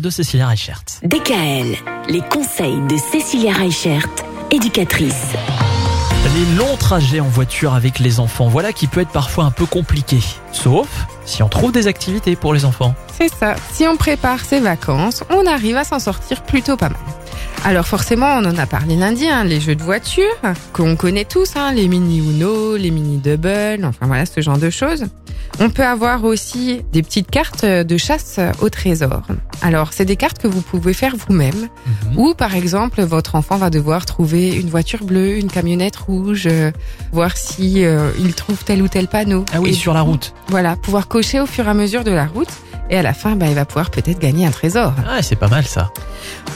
de Cécilia Reichert. DKL, les conseils de Cécilia Reichert, éducatrice. Les longs trajets en voiture avec les enfants, voilà qui peut être parfois un peu compliqué. Sauf si on trouve des activités pour les enfants. C'est ça. Si on prépare ses vacances, on arrive à s'en sortir plutôt pas mal. Alors forcément, on en a parlé lundi, hein, les jeux de voiture, qu'on connaît tous, hein, les mini Uno, les mini Double, enfin voilà, ce genre de choses. On peut avoir aussi des petites cartes de chasse au trésor. Alors, c'est des cartes que vous pouvez faire vous-même. Mhm. Ou par exemple, votre enfant va devoir trouver une voiture bleue, une camionnette rouge, euh, voir si euh, il trouve tel ou tel panneau. Ah oui, Et sur la route. Voilà, pouvoir cocher au fur et à mesure de la route. Et à la fin, bah, il va pouvoir peut-être gagner un trésor. Ah, c'est pas mal ça.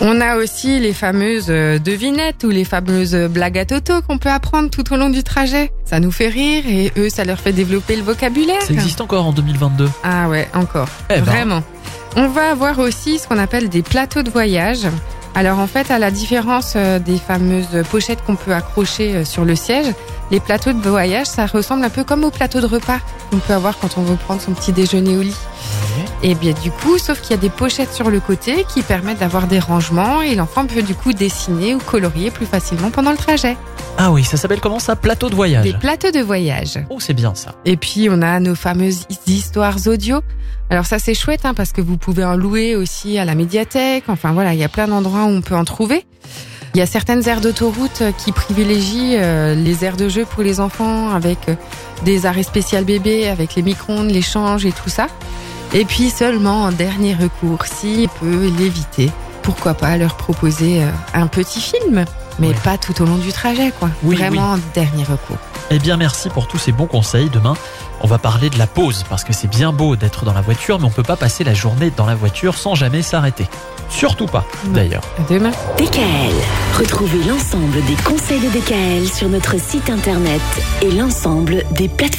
On a aussi les fameuses euh, devinettes ou les fameuses blagues à toto qu'on peut apprendre tout au long du trajet. Ça nous fait rire et eux, ça leur fait développer le vocabulaire. Ça existe encore en 2022. Ah ouais, encore. Eh ben. Vraiment. On va avoir aussi ce qu'on appelle des plateaux de voyage. Alors en fait, à la différence euh, des fameuses pochettes qu'on peut accrocher euh, sur le siège, les plateaux de voyage, ça ressemble un peu comme au plateau de repas qu'on peut avoir quand on veut prendre son petit déjeuner au lit. Et bien du coup, sauf qu'il y a des pochettes sur le côté qui permettent d'avoir des rangements et l'enfant peut du coup dessiner ou colorier plus facilement pendant le trajet. Ah oui, ça s'appelle comment ça? Plateau de voyage. Des plateaux de voyage. Oh, c'est bien ça. Et puis on a nos fameuses histoires audio. Alors ça c'est chouette hein, parce que vous pouvez en louer aussi à la médiathèque. Enfin voilà, il y a plein d'endroits où on peut en trouver. Il y a certaines aires d'autoroute qui privilégient euh, les aires de jeu pour les enfants avec euh, des arrêts spécial bébés, avec les micro-ondes, les changes et tout ça. Et puis seulement en dernier recours, s'il peut l'éviter, pourquoi pas leur proposer euh, un petit film, mais Ouais. pas tout au long du trajet quoi. Oui, Vraiment en dernier recours. Eh bien, merci pour tous ces bons conseils. Demain, on va parler de la pause parce que c'est bien beau d'être dans la voiture, mais on peut pas passer la journée dans la voiture sans jamais s'arrêter. Surtout pas, d'ailleurs. Demain. DKL, retrouvez l'ensemble des conseils de DKL sur notre site internet et l'ensemble des plateformes.